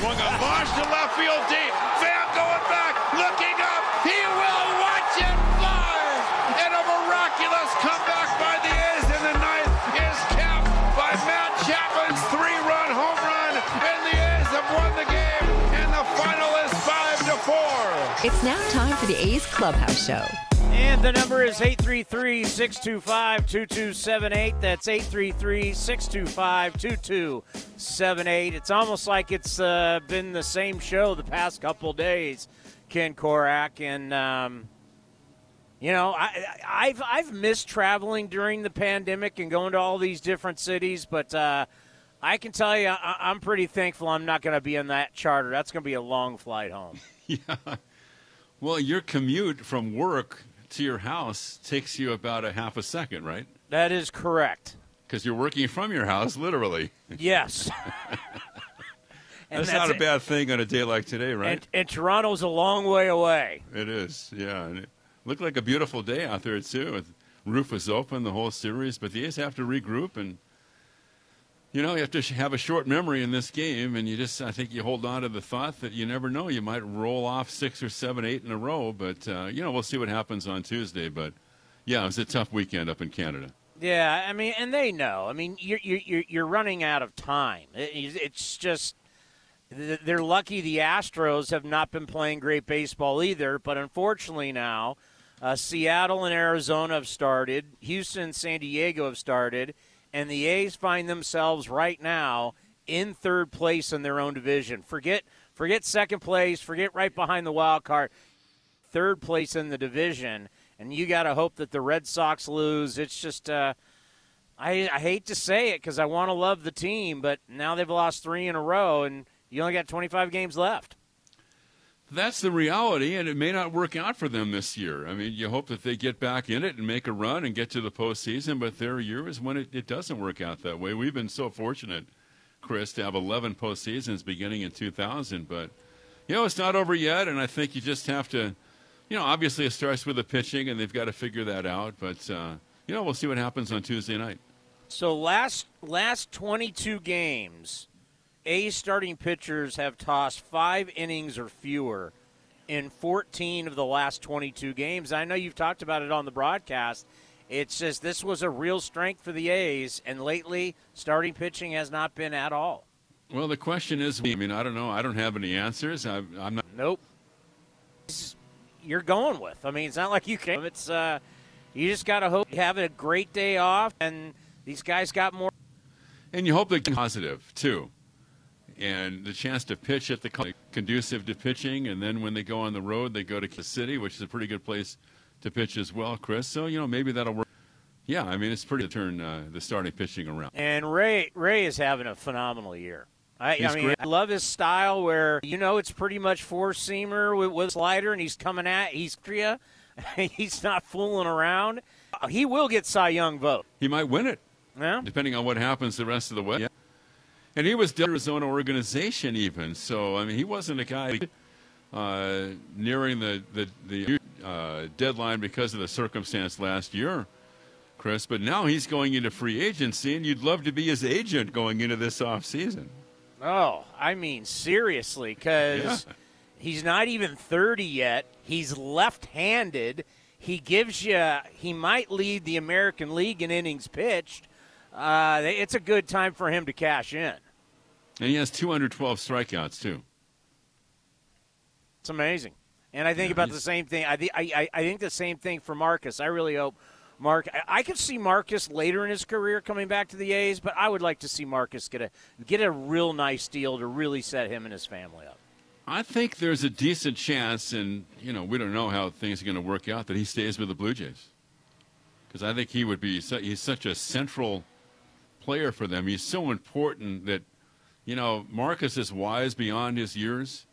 swung a launch to left field deep. Pham going back, looking up. He will watch it fly. And a miraculous comeback by the A's in the ninth is capped by Matt Chapman's three-run home run. And the A's have won the game. And the final is five to four. It's now time for the A's Clubhouse Show. And the number is 833 625 2278. That's 833 625 2278. It's almost like it's uh, been the same show the past couple days, Ken Korach. And, um, you know, I, I've, I've missed traveling during the pandemic and going to all these different cities, but uh, I can tell you, I, I'm pretty thankful I'm not going to be in that charter. That's going to be a long flight home. Yeah. Well, your commute from work to your house takes you about a half a second, right? That is correct. Because you're working from your house, literally. Yes. And that's, not a bad thing on a day like today, right? And, and, Toronto's a long way away. It is, yeah. And it looked like a beautiful day out there too. The roof was open the whole series, but the A's have to regroup and. You know, you have to have a short memory in this game, and you just, I think you hold on to the thought that you never know. You might roll off six or seven, eight in a row, but, uh, you know, we'll see what happens on Tuesday. But, yeah, it was a tough weekend up in Canada. Yeah, I mean, and they know. I mean, you're, you're, you're running out of time. It's just they're lucky the Astros have not been playing great baseball either. But unfortunately, now uh, Seattle and Arizona have started, Houston and San Diego have started, and the A's find themselves right now in third place in their own division. Forget forget second place, forget right behind the wild card. Third place in the division, and you got to hope that the Red Sox lose. It's just. Uh, I, I hate to say it because I want to love the team, but now they've lost three in a row, and you only got 25 games left. That's the reality, and it may not work out for them this year. I mean, you hope that they get back in it and make a run and get to the postseason, but their year is when it, it doesn't work out that way. We've been so fortunate, Chris, to have 11 postseasons beginning in 2000, but, you know, it's not over yet, and I think you just have to, you know, obviously it starts with the pitching, and they've got to figure that out, but, uh, you know, we'll see what happens on Tuesday night. So last last 22 games, a starting pitchers have tossed five innings or fewer in 14 of the last 22 games. I know you've talked about it on the broadcast. It's just this was a real strength for the A's, and lately, starting pitching has not been at all. Well, the question is I mean, I don't know. I don't have any answers. I, am not. Nope. You're going with. I mean, it's not like you can. It's, uh, you just got to hope you have a great day off, and these guys got more. And you hope they're positive, too and the chance to pitch at the conducive to pitching. And then when they go on the road, they go to the city, which is a pretty good place to pitch as well, Chris. So you know maybe that'll work. Yeah, I mean it's pretty to turn uh, the starting pitching around. And Ray Ray is having a phenomenal year. I, I mean, great. I love his style where you know it's pretty much four seamer with, with slider, and he's coming at he's Korea. he's not fooling around. He will get Cy Young vote. He might win it. Yeah. Depending on what happens the rest of the way. Yeah. And he was the Arizona organization even. So, I mean, he wasn't a guy uh, nearing the, the, the uh, deadline because of the circumstance last year, Chris. But now he's going into free agency, and you'd love to be his agent going into this offseason. Oh, I mean, seriously, because yeah. he's not even 30 yet. He's left handed. He gives you, he might lead the American League in innings pitched uh, it's a good time for him to cash in. And he has 212 strikeouts too. It's amazing. And I think yeah, about the same thing. I, I, I think the same thing for Marcus. I really hope Mark. I, I could see Marcus later in his career coming back to the A's, but I would like to see Marcus get a get a real nice deal to really set him and his family up. I think there's a decent chance, and you know we don't know how things are going to work out, that he stays with the Blue Jays. Because I think he would be. He's such a central player for them. He's so important that, you know, Marcus is wise beyond his years.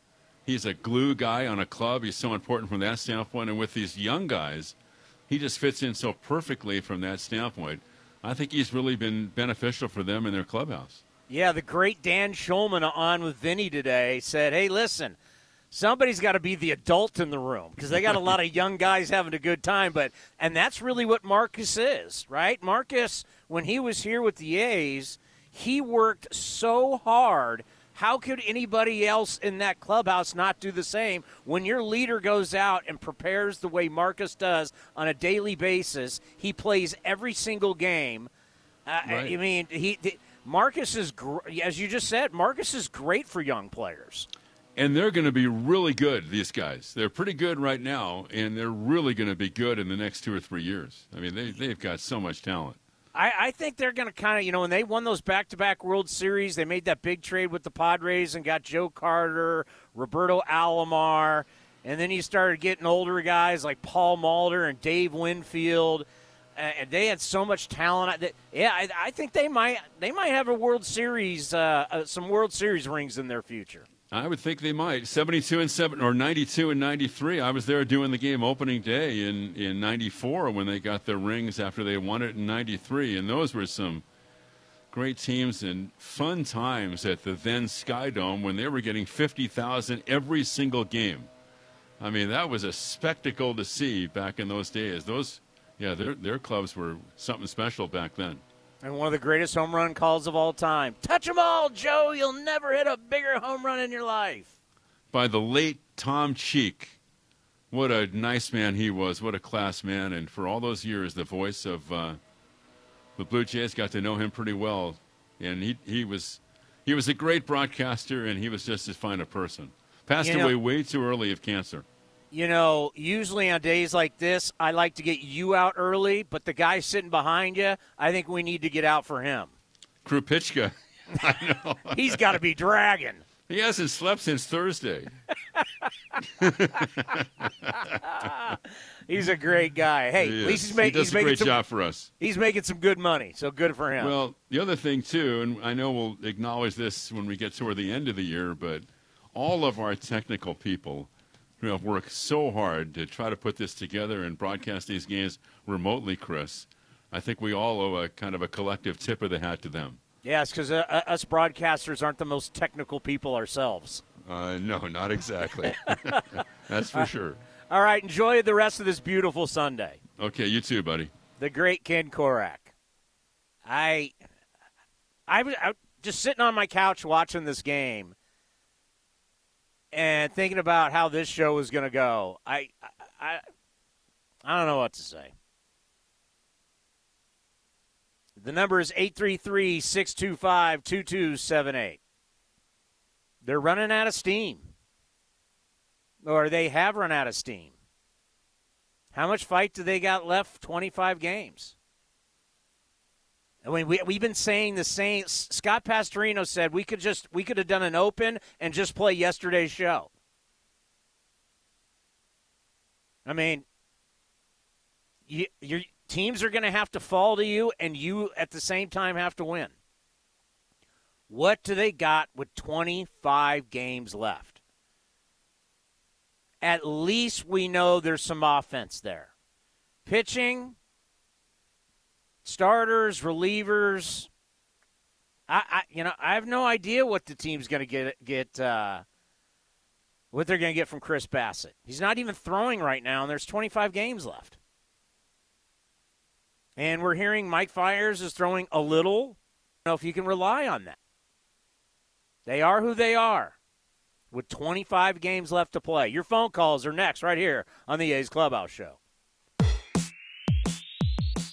He's a glue guy on a club. He's so important from that standpoint. And with these young guys, he just fits in so perfectly from that standpoint. I think he's really been beneficial for them in their clubhouse. Yeah, the great Dan Shulman on with Vinny today said, hey, listen, somebody's got to be the adult in the room because they got a lot of young guys having a good time. But and that's really what Marcus is, right? Marcus, when he was here with the A's, he worked so hard How could anybody else in that clubhouse not do the same when your leader goes out and prepares the way Marcus does on a daily basis? He plays every single game. Uh, Right. I mean, he. Marcus is, gr- as you just said, Marcus is great for young players. And they're going to be really good, these guys. They're pretty good right now, and they're really going to be good in the next two or three years. I mean, they, they've got so much talent. I, I think they're going to kind of, you know, when they won those back to back World Series, they made that big trade with the Padres and got Joe Carter, Roberto Alomar, and then you started getting older guys like Paul Molitor and Dave Winfield. And they had so much talent. That- Yeah, I, I think they might they might have a World Series, uh, uh, some World Series rings in their future. I would think they might. 72 and 7 or 92 and 93. I was there doing the game opening day in in 94 when they got their rings after they won it in 93 and those were some great teams and fun times at the then Sky Dome when they were getting 50,000 every single game. I mean, that was a spectacle to see back in those days. Those yeah, their their clubs were something special back then. And one of the greatest home run calls of all time. Touch them all, Joe. You'll never hit a bigger home run in your life. by the late Tom Cheek. What a nice man he was. What a class man. And for all those years, the voice of uh, the Blue Jays got to know him pretty well. And he, he was he was a great broadcaster, and he was just as fine a person. Passed You know- away way too early of cancer. You know, usually on days like this, I like to get you out early, but the guy sitting behind you, I think we need to get out for him. Krupitschka, I know. He's got to be dragging. He hasn't slept since Thursday. He's a great guy. Hey, He at least he's, ma- he does he's a making great some, job for us. He's making some good money, so good for him. Well, the other thing too, and I know we'll acknowledge this when we get toward the end of the year, but all of our technical people who have worked so hard to try to put this together and broadcast these games remotely, Chris, I think we all owe a kind of a collective tip of the hat to them. yes, because uh, uh, us broadcasters aren't the most technical people ourselves. Uh, no, not exactly. That's for sure. All right, enjoy the rest of this beautiful Sunday. Okay, you too, buddy. the great Ken Korach. I, I was just sitting on my couch watching this game and thinking about how this show was going to go. I, I, I don't know what to say. The number is 833 625 2278. They're running out of steam. Or they have run out of steam. How much fight do they got left? 25 games. I mean, we, we've been saying the same. Scott Pastorino said we could just we could have done an open and just play yesterday's show. I mean, you, your teams are going to have to fall to you, and you at the same time have to win. What do they got with 25 games left? At least we know there's some offense there. Pitching, starters, relievers. I, I you know, I have no idea what the team's going to get get uh, what they're going to get from Chris Bassitt. He's not even throwing right now, and there's 25 games left. And we're hearing Mike Fiers is throwing a little. I don't know if you can rely on that. They are who they are with 25 games left to play. Your phone calls are next right here on the A's Clubhouse Show.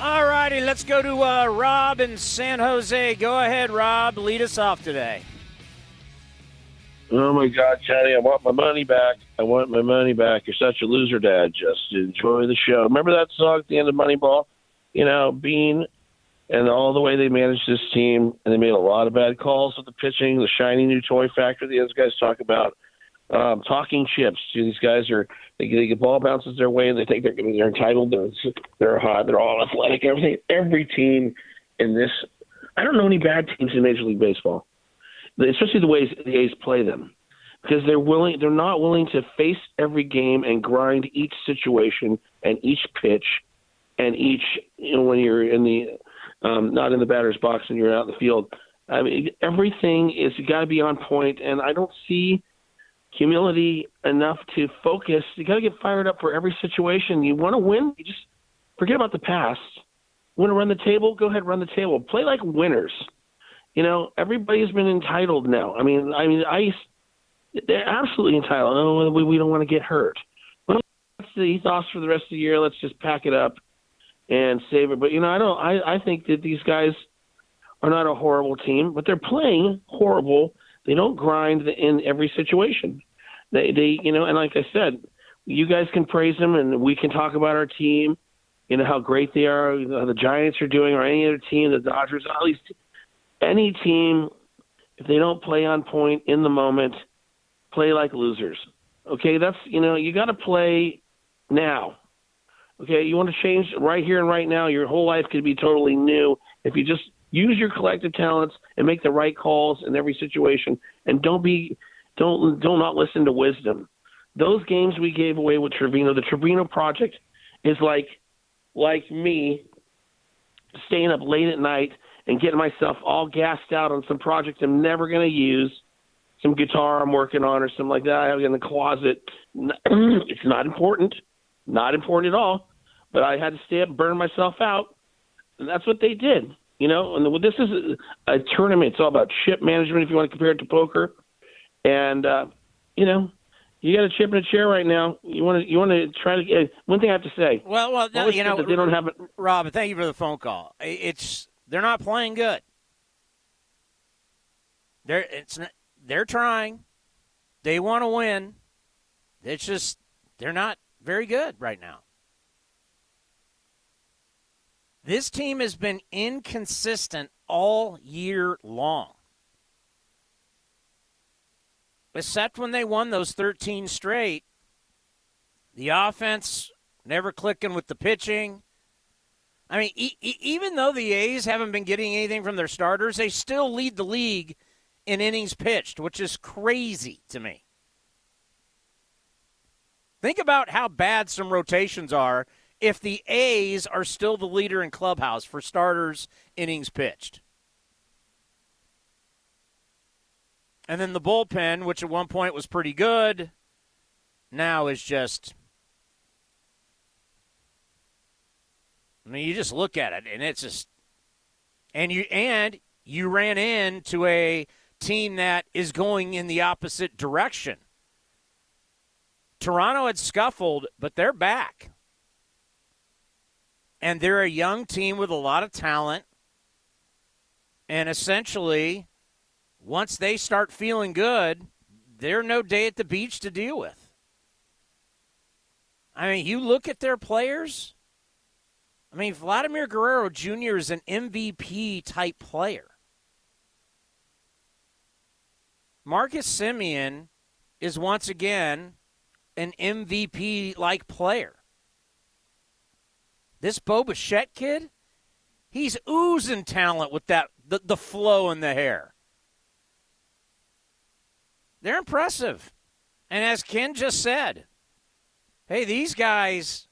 All righty, let's go to uh, Rob in San Jose. Go ahead, Rob. Lead us off today. Oh my God, Johnny! I want my money back. I want my money back. You're such a loser, Dad. Just enjoy the show. Remember that song at the end of Moneyball? You know, Beane and all the way they managed this team, and they made a lot of bad calls with the pitching, the shiny new toy factor. The other guys talk about um, talking chips. These guys are they, they get ball bounces their way, and they think they're they're entitled. They're they're hot. They're all athletic. Everything. Every team in this. I don't know any bad teams in Major League Baseball especially the ways the A's play them, because they're willing, they're not willing to face every game and grind each situation and each pitch and each, you know, when you're in the, um, not in the batter's box and you're out in the field. I mean, everything is got to be on point, and I don't see humility enough to focus. You got to get fired up for every situation. You want to win, you just forget about the past. Want to run the table? Go ahead, run the table. Play like winners you know, everybody's been entitled now. I mean, I mean, I they're absolutely entitled. No, we, we don't want to get hurt. Well, that's the ethos for the rest of the year. Let's just pack it up and save it. But you know, I don't. I I think that these guys are not a horrible team, but they're playing horrible. They don't grind in every situation. They they you know, and like I said, you guys can praise them, and we can talk about our team. You know how great they are, how the Giants are doing, or any other team, the Dodgers, all these any team, if they don't play on point in the moment, play like losers. Okay, that's you know you got to play now. Okay, you want to change right here and right now. Your whole life could be totally new if you just use your collective talents and make the right calls in every situation, and don't be don't don't not listen to wisdom. Those games we gave away with Trivino, the Trivino project, is like like me staying up late at night and getting myself all gassed out on some project I'm never going to use, some guitar I'm working on or something like that I have in the closet. it's not important, not important at all. But I had to stay up, burn myself out, and that's what they did. You know, and this is a, a tournament. It's all about chip management. If you want to compare it to poker, and uh, you know, you got a chip in a chair right now. You want to you want to try to get one thing I have to say. Well, well, no, you know, they don't have it. Rob, thank you for the phone call. It's they're not playing good. They're it's they're trying. They want to win. It's just they're not very good right now. This team has been inconsistent all year long. Except when they won those 13 straight. The offense never clicking with the pitching. I mean, e- e- even though the A's haven't been getting anything from their starters, they still lead the league in innings pitched, which is crazy to me. Think about how bad some rotations are if the A's are still the leader in clubhouse for starters innings pitched. And then the bullpen, which at one point was pretty good, now is just I mean, you just look at it, and it's just, and you and you ran into a team that is going in the opposite direction. Toronto had scuffled, but they're back. And they're a young team with a lot of talent. And essentially, once they start feeling good, they're no day at the beach to deal with. I mean, you look at their players I mean, Vladimir Guerrero Jr. is an MVP type player. Marcus Semien is once again an MVP like player. This Bo Bichette kid, he's oozing talent with that the, the flow in the hair. They're impressive. And as Ken just said, hey, these guys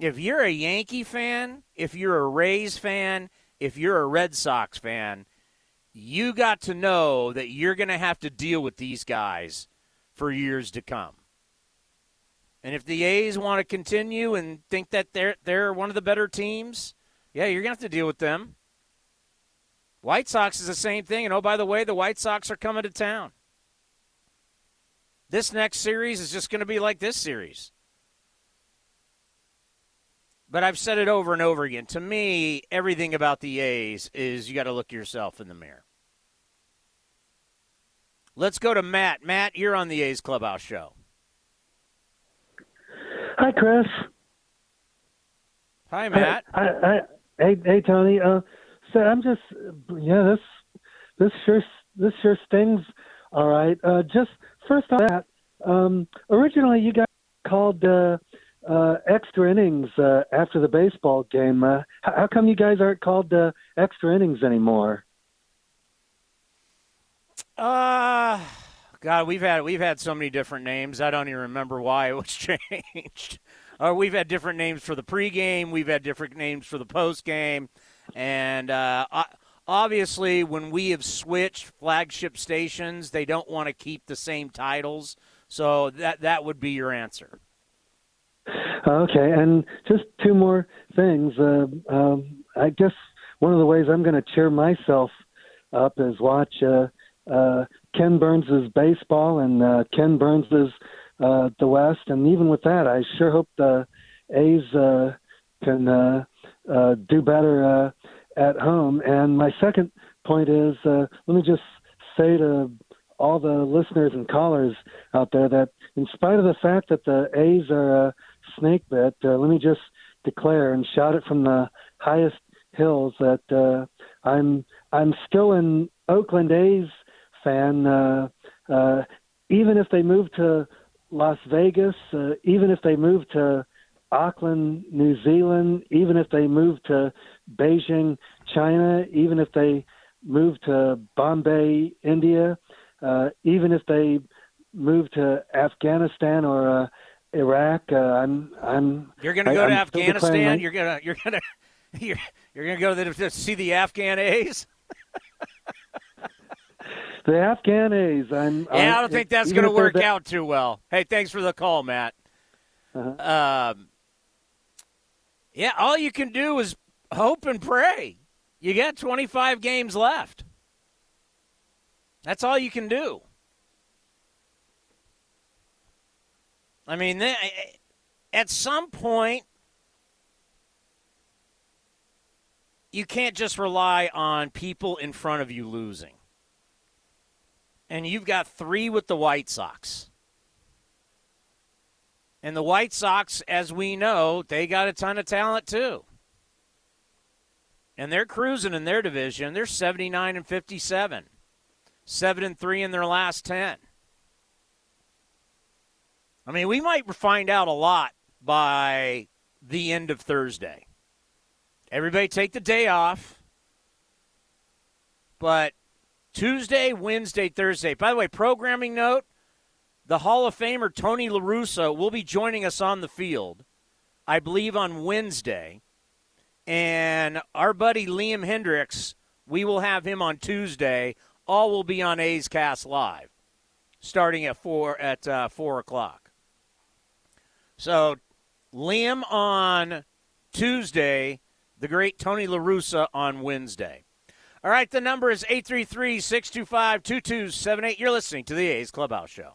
if you're a Yankee fan, if you're a Rays fan, if you're a Red Sox fan, you got to know that you're going to have to deal with these guys for years to come. And if the A's want to continue and think that they're they're one of the better teams, yeah, you're going to have to deal with them. White Sox is the same thing, and oh by the way, the White Sox are coming to town. This next series is just going to be like this series. but I've said it over and over again. To me, everything about the A's is you got to look yourself in the mirror. Let's go to Matt. Matt, you're on the A's Clubhouse show. Hi, Chris. Hi, Matt. I, I, I, hey, hey, Tony. Uh, so I'm just, yeah, this, this sure, this sure stings. All right. Uh, just first off, that um, originally you guys called uh, uh, extra innings uh, after the baseball game. Uh, how, come you guys aren't called uh, extra innings anymore? Uh God, we've had we've had so many different names. I don't even remember why it was changed. Uh, we've had different names for the pregame. We've had different names for the postgame, and uh, obviously, when we have switched flagship stations, they don't want to keep the same titles. So that that would be your answer. Okay, and just two more things. Uh, um, I guess one of the ways I'm going to cheer myself up is watch uh, uh, Ken Burns' baseball and uh, Ken Burns' uh, the West. And even with that, I sure hope the A's uh, can uh, uh, do better uh, at home. And my second point is uh, let me just say to all the listeners and callers out there that in spite of the fact that the A's are a snake bit, uh, let me just declare and shout it from the highest hills that uh, I'm I'm still an Oakland A's fan, uh, uh, even if they move to Las Vegas, uh, even if they move to Auckland, New Zealand, even if they move to Beijing, China, even if they move to Bombay, India, uh, even if they move to Afghanistan or uh, Iraq, uh, I'm I'm. You're going to go I, to I'm Afghanistan. You're gonna you're gonna you're you're gonna go to, to see the Afghan A's. the Afghan A's. I'm, yeah, I'm, I don't think that's going to work out too well. Hey, thanks for the call, Matt. Uh-huh. Um, yeah, all you can do is hope and pray. You got 25 games left. That's all you can do. I mean, at some point, you can't just rely on people in front of you losing and you've got three with the White Sox. And the White Sox, as we know, they got a ton of talent too. And they're cruising in their division. They're 79 and 57. 7 and 3 in their last 10. I mean, we might find out a lot by the end of Thursday. Everybody take the day off. But Tuesday, Wednesday, Thursday. By the way, programming note the Hall of Famer Tony LaRussa will be joining us on the field, I believe, on Wednesday. And our buddy Liam Hendriks, we will have him on Tuesday. All will be on A's Cast Live, starting at four at uh, four o'clock. So, Liam on Tuesday, the great Tony LaRussa on Wednesday. All right, the number is 833 625 2278. You're listening to the A's Clubhouse Show.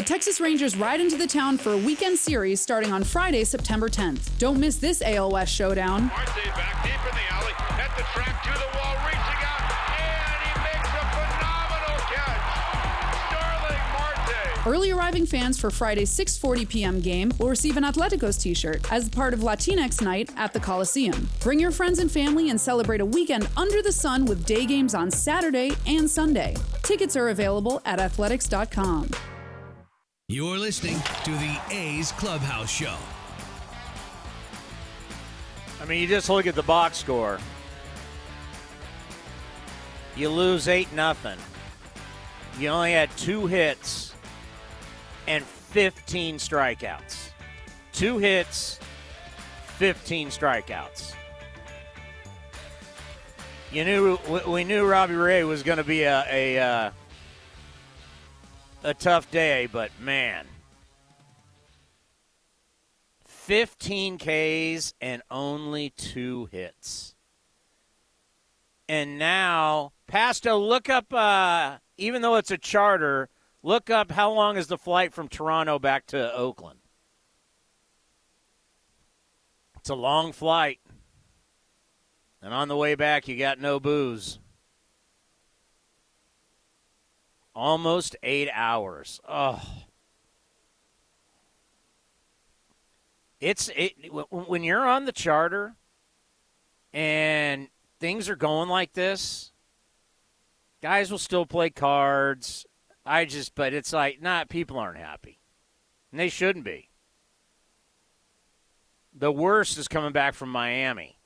The Texas Rangers ride into the town for a weekend series starting on Friday, September 10th. Don't miss this AL West showdown. Marte back deep in the alley, at the track to the wall, reaching out, and he makes a phenomenal catch. Starling Marte. Early arriving fans for Friday's 6:40 p.m. game will receive an Atleticos t-shirt as part of Latinx night at the Coliseum. Bring your friends and family and celebrate a weekend under the sun with day games on Saturday and Sunday. Tickets are available at athletics.com. You're listening to the A's Clubhouse Show. I mean, you just look at the box score. You lose 8 nothing. You only had two hits and 15 strikeouts. Two hits, 15 strikeouts. You knew we knew Robbie Ray was going to be a a, uh, a tough day, but man, 15 Ks and only two hits. And now, Pasto, look up, uh, even though it's a charter, look up how long is the flight from Toronto back to Oakland. It's a long flight. And on the way back, you got no booze. Almost eight hours. Oh. It's it when you're on the charter and things are going like this, guys will still play cards. I just but it's like not people aren't happy. And they shouldn't be. The worst is coming back from Miami.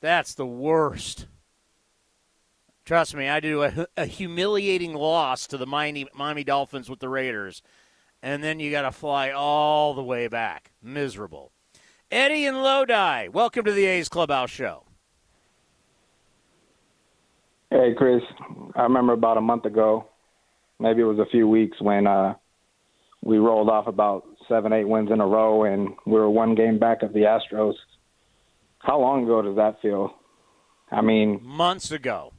That's the worst. Trust me, I do a, a humiliating loss to the Miami, Miami Dolphins with the Raiders and then you got to fly all the way back. Miserable. Eddie and Lodi, welcome to the A's Clubhouse Show. Hey, Chris. I remember about a month ago, maybe it was a few weeks, when uh, we rolled off about seven, eight wins in a row, and we were one game back of the Astros. How long ago does that feel? I mean, months ago.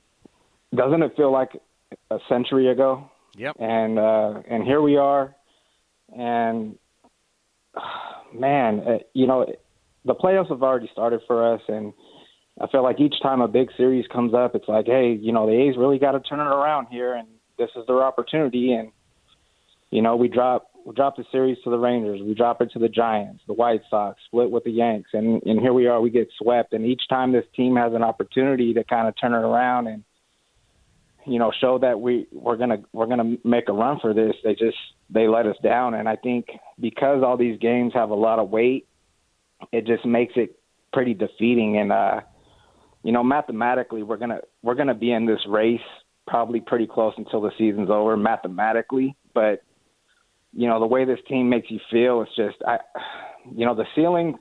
Doesn't it feel like a century ago? Yep. And uh, and here we are and man, uh, you know, the playoffs have already started for us, and I feel like each time a big series comes up, it's like, hey, you know, the A's really got to turn it around here, and this is their opportunity. And you know, we drop we drop the series to the Rangers, we drop it to the Giants, the White Sox, split with the Yanks, and and here we are, we get swept. And each time this team has an opportunity to kind of turn it around and you know show that we we're gonna we're gonna make a run for this, they just they let us down. And I think because all these games have a lot of weight, it just makes it pretty defeating. And uh, you know, mathematically, we're gonna we're gonna be in this race probably pretty close until the season's over, mathematically. But you know, the way this team makes you feel, it's just I, you know, the ceiling.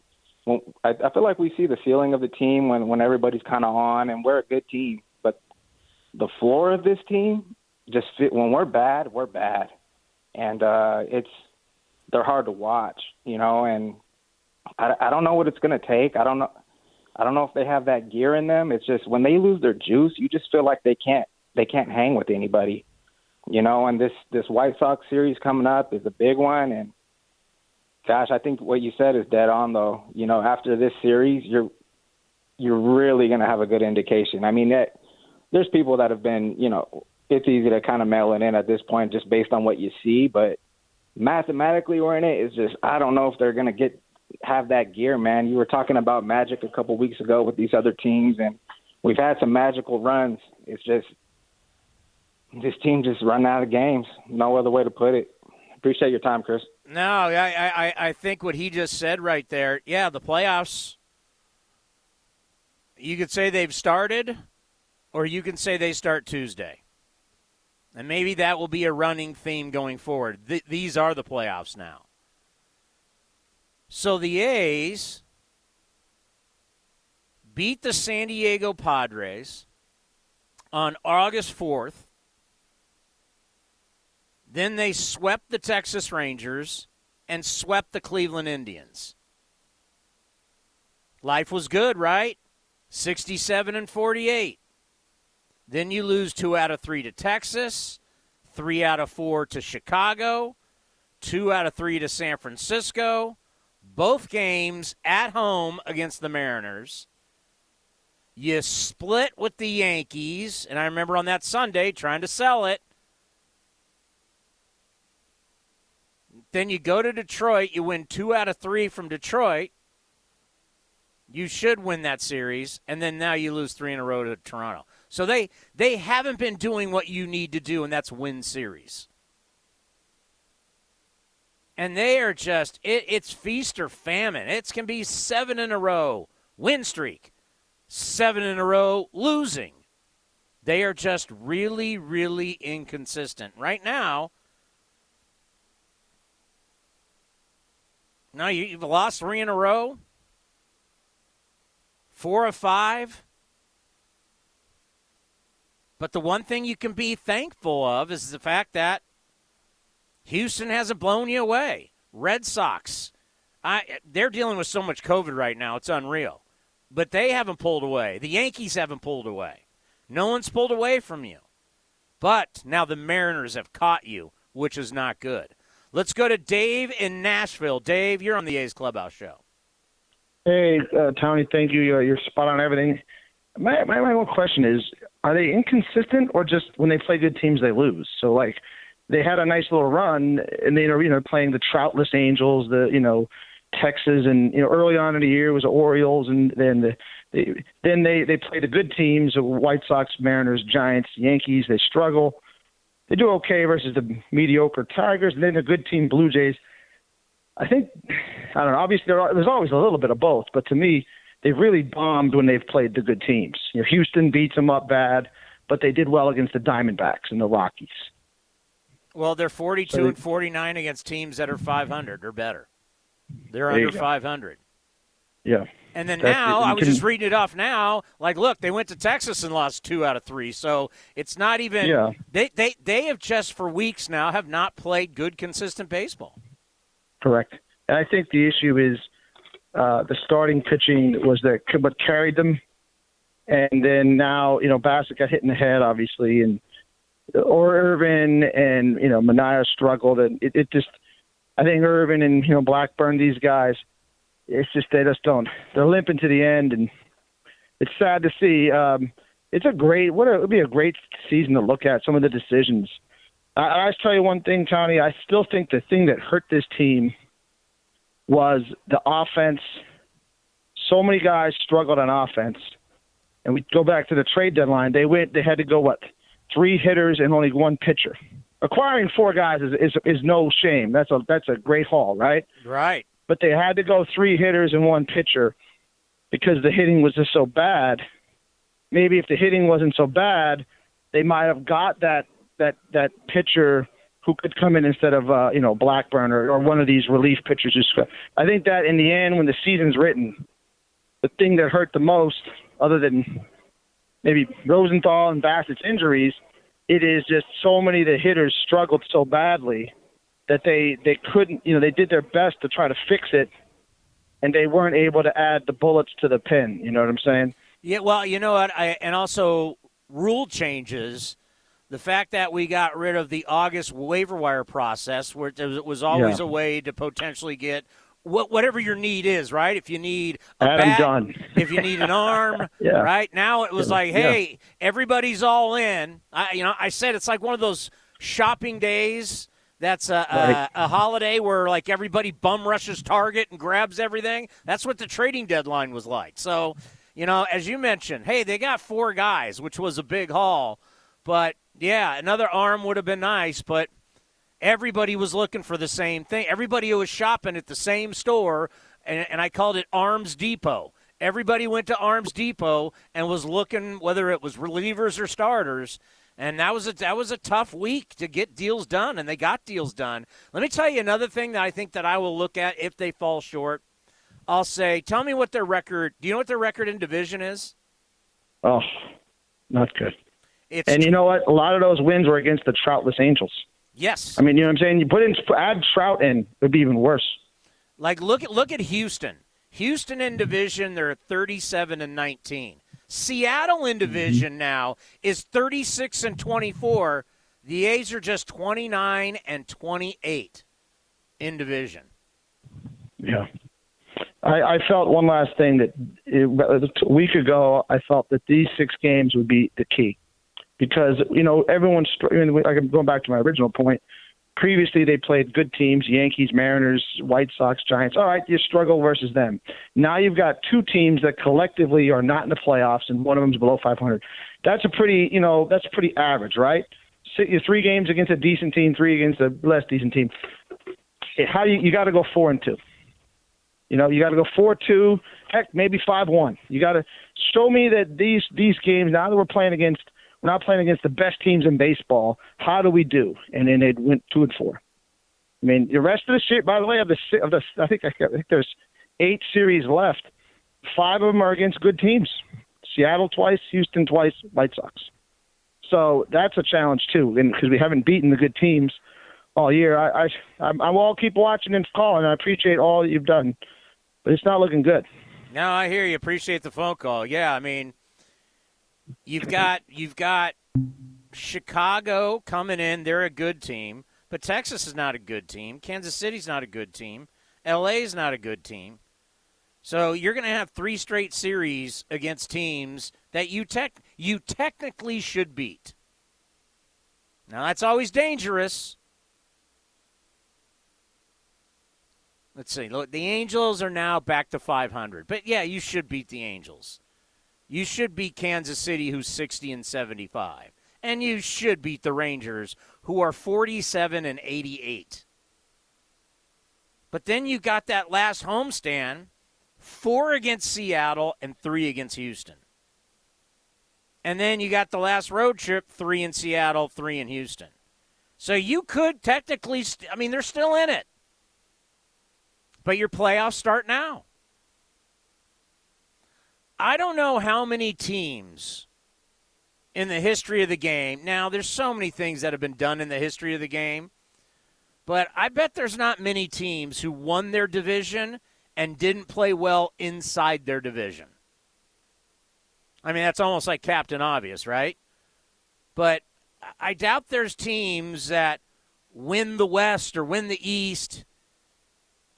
I, I feel like we see the ceiling of the team when when everybody's kind of on, and we're a good team. The floor of this team just fit, when we're bad, we're bad and uh, it's they're hard to watch, you know. And I, I don't know what it's going to take. I don't know. I don't know if they have that gear in them. It's just when they lose their juice, you just feel like they can't they can't hang with anybody, you know. And this this White Sox series coming up is a big one. And gosh, I think what you said is dead on though. You know, after this series, you're you're really going to have a good indication. I mean, that, there's people that have been, you know, it's easy to kind of mail it in at this point just based on what you see. But mathematically, we're in it. It's just I don't know if they're going to get have that gear, man. You were talking about magic a couple weeks ago with these other teams, and we've had some magical runs. It's just this team just run out of games. No other way to put it. Appreciate your time, Chris. No, I, I, I think what he just said right there. Yeah, the playoffs. You could say they've started, or you can say they start Tuesday. And maybe that will be a running theme going forward. Th- these are the playoffs now. So the A's beat the San Diego Padres on August 4th. Then they swept the Texas Rangers and swept the Cleveland Indians. Life was good, right? 67 and 48. Then you lose two out of three to Texas, three out of four to Chicago, two out of three to San Francisco, both games at home against the Mariners. You split with the Yankees, and I remember on that Sunday trying to sell it. Then you go to Detroit, you win two out of three from Detroit. You should win that series, and then now you lose three in a row to Toronto. So they they haven't been doing what you need to do, and that's win series. And they are just it, it's feast or famine. It can be seven in a row win streak, seven in a row losing. They are just really, really inconsistent right now. Now you've lost three in a row. Four of five. But the one thing you can be thankful of is the fact that Houston hasn't blown you away. Red Sox, I, they're dealing with so much COVID right now, it's unreal. But they haven't pulled away. The Yankees haven't pulled away. No one's pulled away from you. But now the Mariners have caught you, which is not good. Let's go to Dave in Nashville. Dave, you're on the A's Clubhouse Show. Hey, uh, Tony, thank you. You're, you're spot on everything. My, my my one question is: Are they inconsistent, or just when they play good teams they lose? So like, they had a nice little run, and they you know playing the Troutless Angels, the you know Texas, and you know early on in the year it was the Orioles, and then the they, then they they play the good teams: the White Sox, Mariners, Giants, Yankees. They struggle. They do okay versus the mediocre Tigers, and then the good team Blue Jays. I think I don't know. Obviously, there are, there's always a little bit of both, but to me, they've really bombed when they've played the good teams. You know, Houston beats them up bad, but they did well against the Diamondbacks and the Rockies. Well, they're 42 so they, and 49 against teams that are 500 or better. They're under 500. Yeah. And then That's now, I was can, just reading it off now. Like, look, they went to Texas and lost two out of three. So it's not even. Yeah. They they they have just for weeks now have not played good, consistent baseball. Correct. And I think the issue is uh, the starting pitching was that what carried them, and then now you know Bassitt got hit in the head, obviously, and or Irvin and you know Manaea struggled, and it, it just I think Irvin and you know Blackburn, these guys, it's just they just don't they're limping to the end, and it's sad to see. Um, it's a great what it would be a great season to look at some of the decisions. I, I tell you one thing, Tony. I still think the thing that hurt this team was the offense. So many guys struggled on offense, and we go back to the trade deadline. They went. They had to go what three hitters and only one pitcher. Acquiring four guys is is, is no shame. That's a that's a great haul, right? Right. But they had to go three hitters and one pitcher because the hitting was just so bad. Maybe if the hitting wasn't so bad, they might have got that that that pitcher who could come in instead of uh, you know Blackburn or, or one of these relief pitchers. Who's, I think that in the end, when the season's written, the thing that hurt the most, other than maybe Rosenthal and Bassitt's injuries, it is just so many of the hitters struggled so badly that they they couldn't you know they did their best to try to fix it, and they weren't able to add the bullets to the pin. You know what I'm saying? Yeah. Well, you know what? I and also rule changes the fact that we got rid of the August waiver wire process, where it was always yeah. a way to potentially get what, whatever your need is, right? If you need a Adam bat, if you need an arm, yeah. right? Now it was yeah. like, hey, everybody's all in. I, you know, I said it's like one of those shopping days. That's a, right. a, a holiday where like everybody bum rushes Target and grabs everything. That's what the trading deadline was like. So, you know, as you mentioned, hey, they got four guys, which was a big haul, but yeah, another arm would have been nice, but everybody was looking for the same thing. Everybody who was shopping at the same store, and, and I called it Arms Depot. Everybody went to Arms Depot and was looking whether it was relievers or starters. And that was a that was a tough week to get deals done, and they got deals done. Let me tell you another thing that I think that I will look at if they fall short. I'll say, tell me what their record. Do you know what their record in division is? Oh, not good. It's and you know what? A lot of those wins were against the Troutless Angels. Yes. I mean, you know what I'm saying? You put in add Trout in, it would be even worse. Like look at look at Houston. Houston in division, they're 37 and 19. Seattle in division mm-hmm. now is 36 and 24. The A's are just 29 and 28 in division. Yeah. I, I felt one last thing that it, a week ago, I felt that these six games would be the key because, you know, everyone's, like I'm going back to my original point, previously they played good teams yankees mariners white sox giants. All right you struggle versus them. Now you've got two teams that collectively are not in the playoffs and one of them's below 500 that's a pretty you know that's pretty average right? Three games against a decent team three against a less decent team. How you, you got to go four and two. You know you got to go four two heck maybe five one. You got to show me that these these games now that we're playing against not playing against the best teams in baseball. How do we do? And then they went two and four. I mean, the rest of the shit. By the way, of the of the, I think I think there's eight series left. Five of them are against good teams. Seattle twice, Houston twice, White Sox. So that's a challenge too, because we haven't beaten the good teams all year. I I I will keep watching and calling. I appreciate all that you've done, but it's not looking good. No, I hear you. Appreciate the phone call. Yeah, I mean, You've got you've got Chicago coming in. They're a good team, but Texas is not a good team. Kansas City's not a good team. LA's not a good team. So you're going to have three straight series against teams that you tech you technically should beat. Now that's always dangerous. Let's see. Look, the Angels are now back to 500. But yeah, you should beat the Angels. You should beat Kansas City, who's 60 and 75. And you should beat the Rangers, who are 47 and 88. But then you got that last homestand four against Seattle and three against Houston. And then you got the last road trip three in Seattle, three in Houston. So you could technically, st- I mean, they're still in it. But your playoffs start now. I don't know how many teams in the history of the game. Now, there's so many things that have been done in the history of the game, but I bet there's not many teams who won their division and didn't play well inside their division. I mean, that's almost like Captain Obvious, right? But I doubt there's teams that win the West or win the East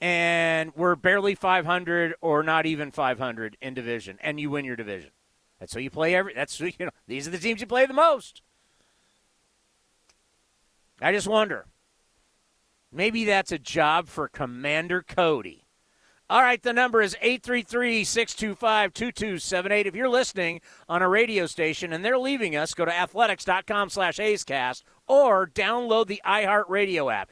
and we're barely 500 or not even 500 in division, and you win your division. That's who you play every. That's you know. These are the teams you play the most. I just wonder. Maybe that's a job for Commander Cody. All right, the number is 833 625 2278. If you're listening on a radio station and they're leaving us, go to athletics.com slash A'scast or download the iHeartRadio app.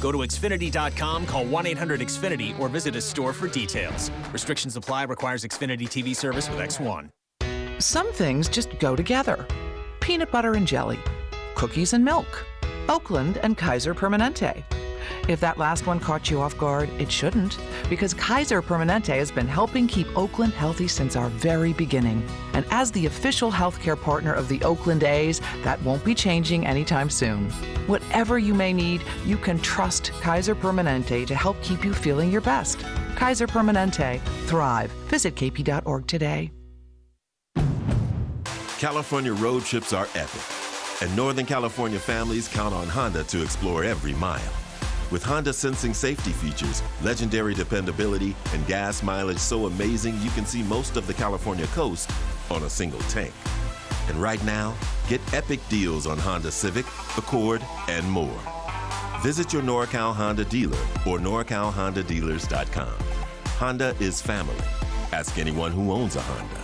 Go to Xfinity.com, call 1 800 Xfinity, or visit a store for details. Restrictions apply, requires Xfinity TV service with X1. Some things just go together peanut butter and jelly, cookies and milk, Oakland and Kaiser Permanente. If that last one caught you off guard, it shouldn't, because Kaiser Permanente has been helping keep Oakland healthy since our very beginning. And as the official healthcare partner of the Oakland A's, that won't be changing anytime soon. Whatever you may need, you can trust Kaiser Permanente to help keep you feeling your best. Kaiser Permanente. Thrive. Visit kp.org today. California road trips are epic, and Northern California families count on Honda to explore every mile. With Honda sensing safety features, legendary dependability, and gas mileage so amazing you can see most of the California coast on a single tank. And right now, get epic deals on Honda Civic, Accord, and more. Visit your NorCal Honda dealer or NorCalHondaDealers.com. Honda is family. Ask anyone who owns a Honda.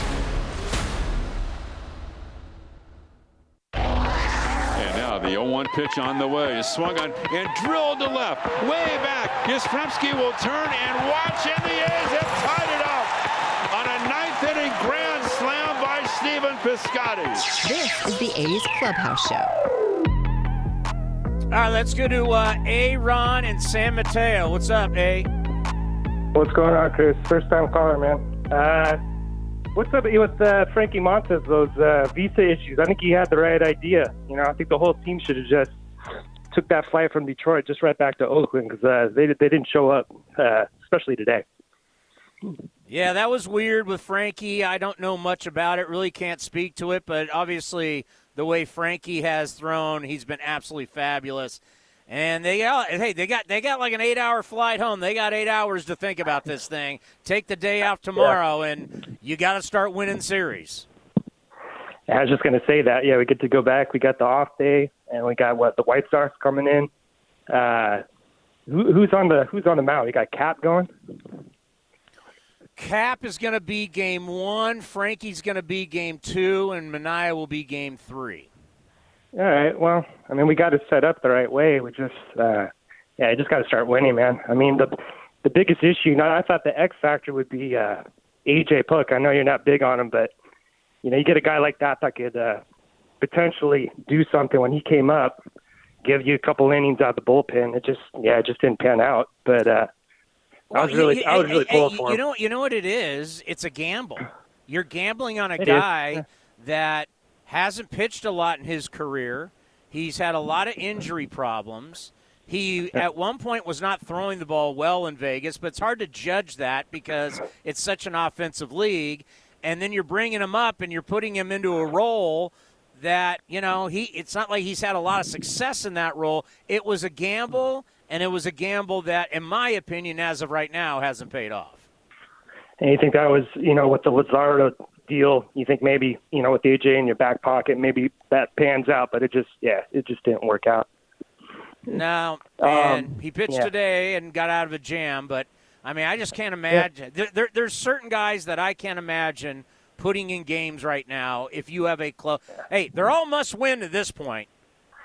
Now the 0-1 pitch on the way is swung on and drilled to left, way back. Yastrzemski will turn and watch, and the A's have tied it up on a ninth inning grand slam by Stephen Piscotty. This is the A's Clubhouse Show. All right, let's go to uh, A. Ron and San Mateo. What's up, A? What's going on, Chris? First time caller, man. Uh, what's up with uh, Frankie Montas? Those uh, visa issues. I think he had the right idea. You know, I think the whole team should have just took that flight from Detroit just right back to Oakland because uh, they they didn't show up, uh, especially today. Yeah, that was weird with Frankie. I don't know much about it. Really can't speak to it, but obviously the way Frankie has thrown, he's been absolutely fabulous. And they got hey, they got they got like an eight hour flight home. They got eight hours to think about this thing. Take the day off tomorrow, and you got to start winning series. I was just going to say that. Yeah, we get to go back. We got the off day, and we got what the White Sox coming in. Uh, who, who's on the Who's on the mound? We got Cap going. Cap is going to be game one. Frankie's going to be game two, and Manaea will be game three. All right. Well, I mean, we got it set up the right way. We just, uh, yeah, I just got to start winning, man. I mean, the the biggest issue. You know, I thought the X factor would be uh, AJ Puk. I know you're not big on him, but you know, you get a guy like that that could uh, potentially do something when he came up, give you a couple innings out of the bullpen. It just, yeah, it just didn't pan out. But uh, I was really, I was really pulling for him. You know, you know what it is? It's a gamble. You're gambling on a It is. guy that hasn't pitched a lot in his career. He's had a lot of injury problems. He at one point was not throwing the ball well in Vegas, but it's hard to judge that because it's such an offensive league. And then you're bringing him up and you're putting him into a role that you know he. It's not like he's had a lot of success in that role. It was a gamble, and it was a gamble that, in my opinion, as of right now, hasn't paid off. And you think that was, you know, with the Luzardo deal, you think maybe, you know, with AJ in your back pocket, maybe that pans out, but it just, yeah, it just didn't work out. No, Um, he pitched yeah. today and got out of a jam. But I mean, I just can't imagine. There, there, there's certain guys that I can't imagine putting in games right now. If you have a close, hey, they're all must win at this point.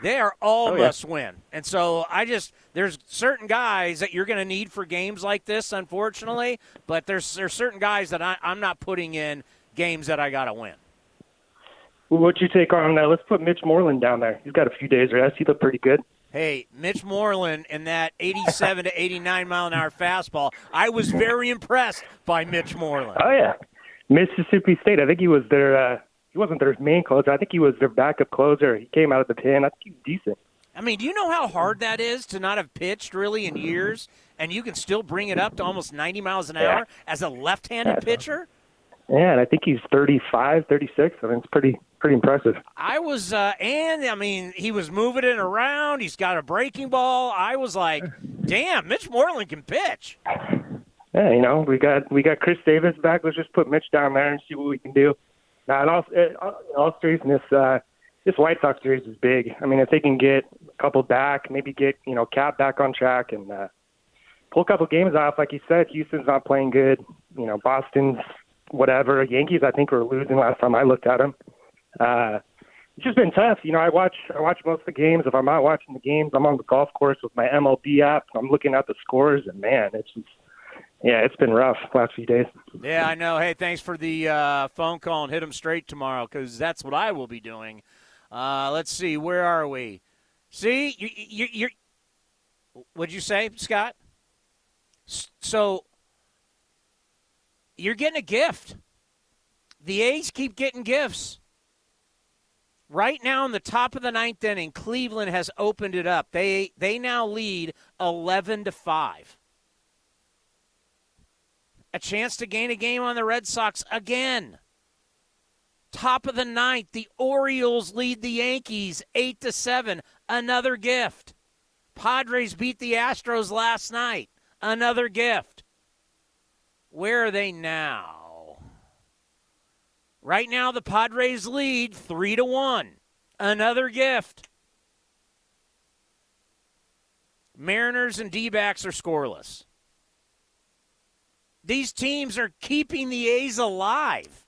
They are all Oh, yeah. must win, and so I just there's certain guys that you're going to need for games like this, unfortunately. But there's there's certain guys that I, I'm not putting in games that I got to win. Well, What'd you take on that? Let's put Mitch Moreland down there. He's got a few days rest. He looked pretty good. Hey, Mitch Moreland and that 87 to 89 mile an hour fastball. I was very impressed by Mitch Moreland. Oh yeah, Mississippi State. I think he was their. Uh, he wasn't their main closer. I think he was their backup closer. He came out of the pen. I think he was decent. I mean, do you know how hard that is to not have pitched really in years, and you can still bring it up to almost 90 miles an hour as a left-handed pitcher? Yeah, and I think he's 35, 36. I mean, it's pretty pretty impressive. I was, uh, and I mean, he was moving it around. He's got a breaking ball. I was like, damn, Mitch Moreland can pitch. Yeah, you know, we got we got Chris Davis back. Let's just put Mitch down there and see what we can do. Now, in all, in all seriousness, uh, this White Sox series is big. I mean, if they can get a couple back, maybe get you know Cap back on track and uh, pull a couple games off, like you said, Houston's not playing good. You know, Boston's whatever. Yankees, I think, were losing last time I looked at them. Uh, it's just been tough. You know, I watch I watch most of the games. If I'm not watching the games, I'm on the golf course with my MLB app. I'm looking at the scores, and man, it's just yeah, it's been rough last few days. Yeah, I know. Hey, thanks for the uh, phone call and hit them straight tomorrow because that's what I will be doing. Uh, let's see, where are we? See, you, you, you're. What'd you say, Scott? So you're getting a gift. The A's keep getting gifts. Right now, in the top of the ninth inning, Cleveland has opened it up. They they now lead eleven to five. A chance to gain a game on the Red Sox again. Top of the ninth, the Orioles lead the Yankees eight to seven. Another gift. Padres beat the Astros last night. Another gift. Where are they now? Right now, the Padres lead three to one. Another gift. Mariners and D backs are scoreless. These teams are keeping the A's alive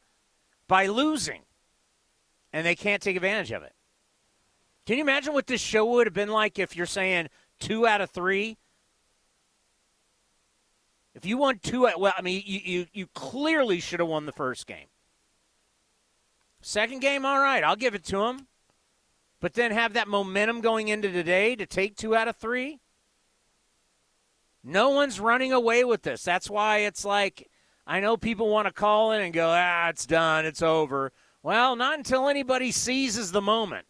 by losing, and they can't take advantage of it. Can you imagine what this show would have been like if you're saying two out of three? If you won two, well, I mean, you, you, you clearly should have won the first game. Second game, all right, I'll give it to them. But then have that momentum going into today to take two out of three? No one's running away with this. That's why it's like, I know people want to call in and go, ah, it's done, it's over. Well, not until anybody seizes the moment.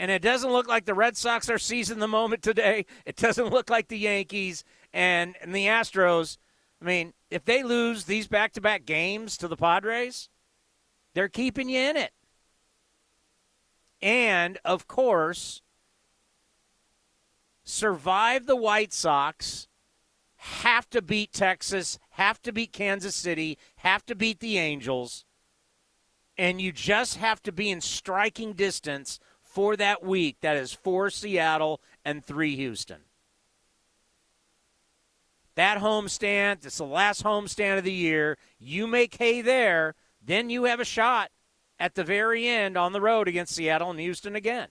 And it doesn't look like the Red Sox are seizing the moment today. It doesn't look like the Yankees and, and the Astros. I mean, if they lose these back to back games to the Padres, they're keeping you in it. And, of course, survive the White Sox, have to beat Texas, have to beat Kansas City, have to beat the Angels, and you just have to be in striking distance for that week. That is four Seattle and three Houston. That homestand, it's the last homestand of the year. You make hay there, then you have a shot at the very end on the road against Seattle and Houston again.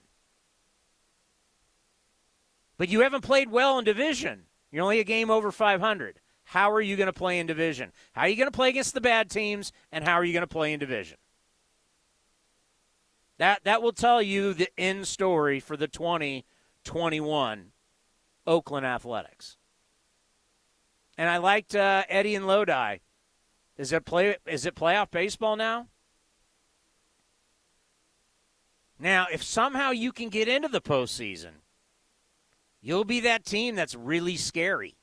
But you haven't played well in division. You're only a game over 500. How are you going to play in division? How are you going to play against the bad teams, and how are you going to play in division? That that will tell you the end story for the 2021 Oakland Athletics. And I liked uh, Eddie and Lodi. Is it play? Is it playoff baseball now? Now, if somehow you can get into the postseason, you'll be that team that's really scary.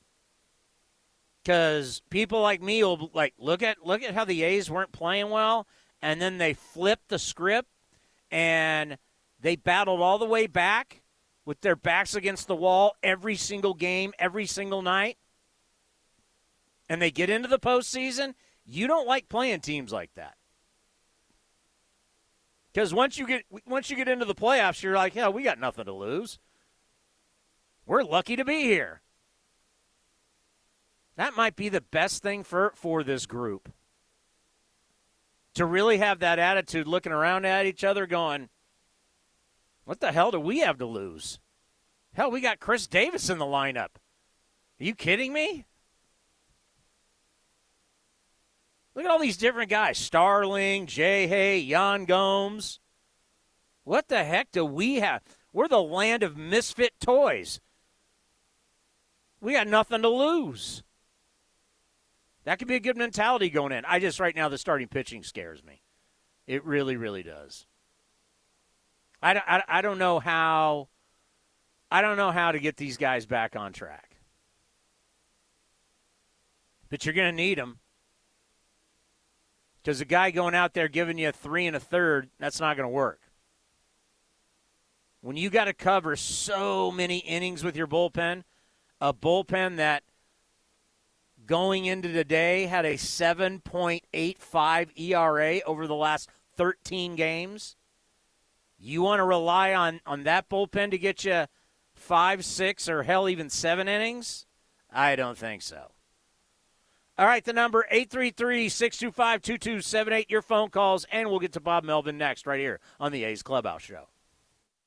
Because people like me will like look at look at how the A's weren't playing well, and then they flipped the script and they battled all the way back with their backs against the wall every single game, every single night. And they get into the postseason. You don't like playing teams like that. Because once you get once you get into the playoffs, you're like, yeah, we got nothing to lose. We're lucky to be here. That might be the best thing for, for this group to really have that attitude looking around at each other going, what the hell do we have to lose? Hell, we got Chris Davis in the lineup. Are you kidding me? Look at all these different guys Starling, Jay Hay, Yan Gomes. What the heck do we have? We're the land of misfit toys. We got nothing to lose. That could be a good mentality going in. I just, right now, the starting pitching scares me. It really, really does. I, I, I don't know how. I don't know how to get these guys back on track. But you're going to need them. Because a guy going out there giving you a three and a third, that's not going to work. When you got to cover so many innings with your bullpen, a bullpen that going into today had a 7.85 ERA over the last 13 games. You want to rely on, on that bullpen to get you five, six, or hell, even seven innings? I don't think so. All right, the number 833-625-2278, your phone calls, and we'll get to Bob Melvin next right here on the A's Clubhouse Show.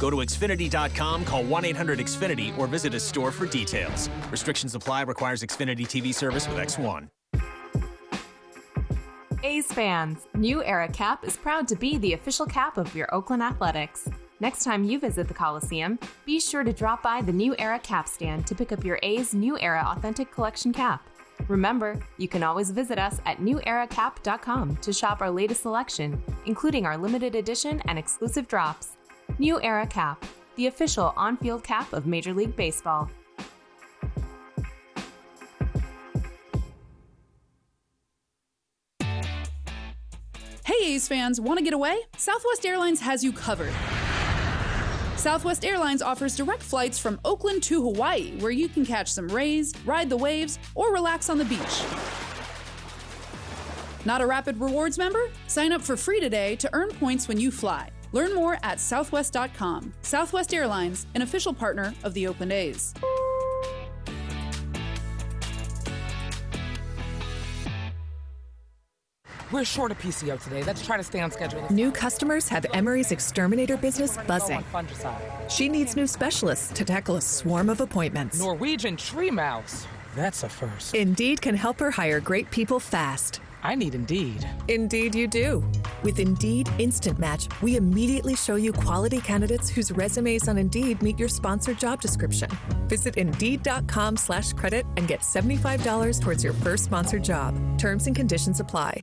Go to Xfinity.com, call 1 800 Xfinity, or visit a store for details. Restrictions apply, requires Xfinity TV service with X1. A's fans, New Era Cap is proud to be the official cap of your Oakland Athletics. Next time you visit the Coliseum, be sure to drop by the New Era Cap stand to pick up your A's New Era Authentic Collection cap. Remember, you can always visit us at neweracap.com to shop our latest selection, including our limited edition and exclusive drops. New Era Cap, the official on field cap of Major League Baseball. Hey, A's fans, want to get away? Southwest Airlines has you covered. Southwest Airlines offers direct flights from Oakland to Hawaii, where you can catch some rays, ride the waves, or relax on the beach. Not a Rapid Rewards member? Sign up for free today to earn points when you fly. Learn more at southwest.com. Southwest Airlines, an official partner of the Oakland A's. We're short a PCO today. Let's try to stay on schedule. New customers have Emery's exterminator business buzzing. She needs new specialists to tackle a swarm of appointments. Norwegian tree mouse. That's a first. Indeed can help her hire great people fast. I need Indeed. Indeed, you do. With Indeed Instant Match, we immediately show you quality candidates whose resumes on Indeed meet your sponsored job description. Visit Indeed.com slash credit and get $75 towards your first sponsored job. Terms and conditions apply.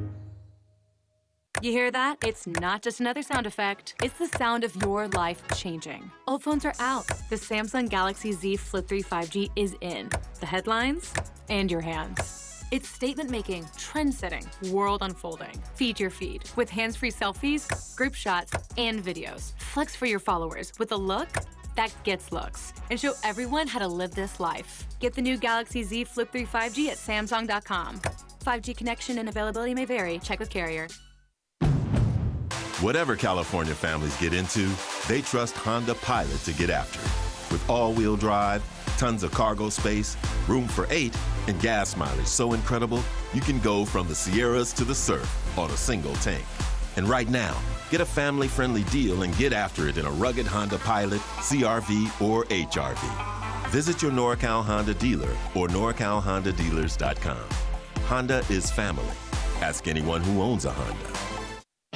You hear that? It's not just another sound effect. It's the sound of your life changing. Old phones are out. The Samsung Galaxy Z Flip 3 5G is in. The headlines and your hands. It's statement making, trend setting, world unfolding. Feed your feed with hands free selfies, group shots, and videos. Flex for your followers with a look that gets looks and show everyone how to live this life. Get the new Galaxy Z Flip 3 5G at Samsung.com. 5G connection and availability may vary. Check with carrier. Whatever California families get into, they trust Honda Pilot to get after it. With all wheel drive, tons of cargo space, room for eight, and gas mileage so incredible, you can go from the Sierras to the surf on a single tank. And right now, get a family friendly deal and get after it in a rugged Honda Pilot, CRV, or HRV. Visit your NorCal Honda dealer or NorCalHondaDealers.com. Honda is family. Ask anyone who owns a Honda.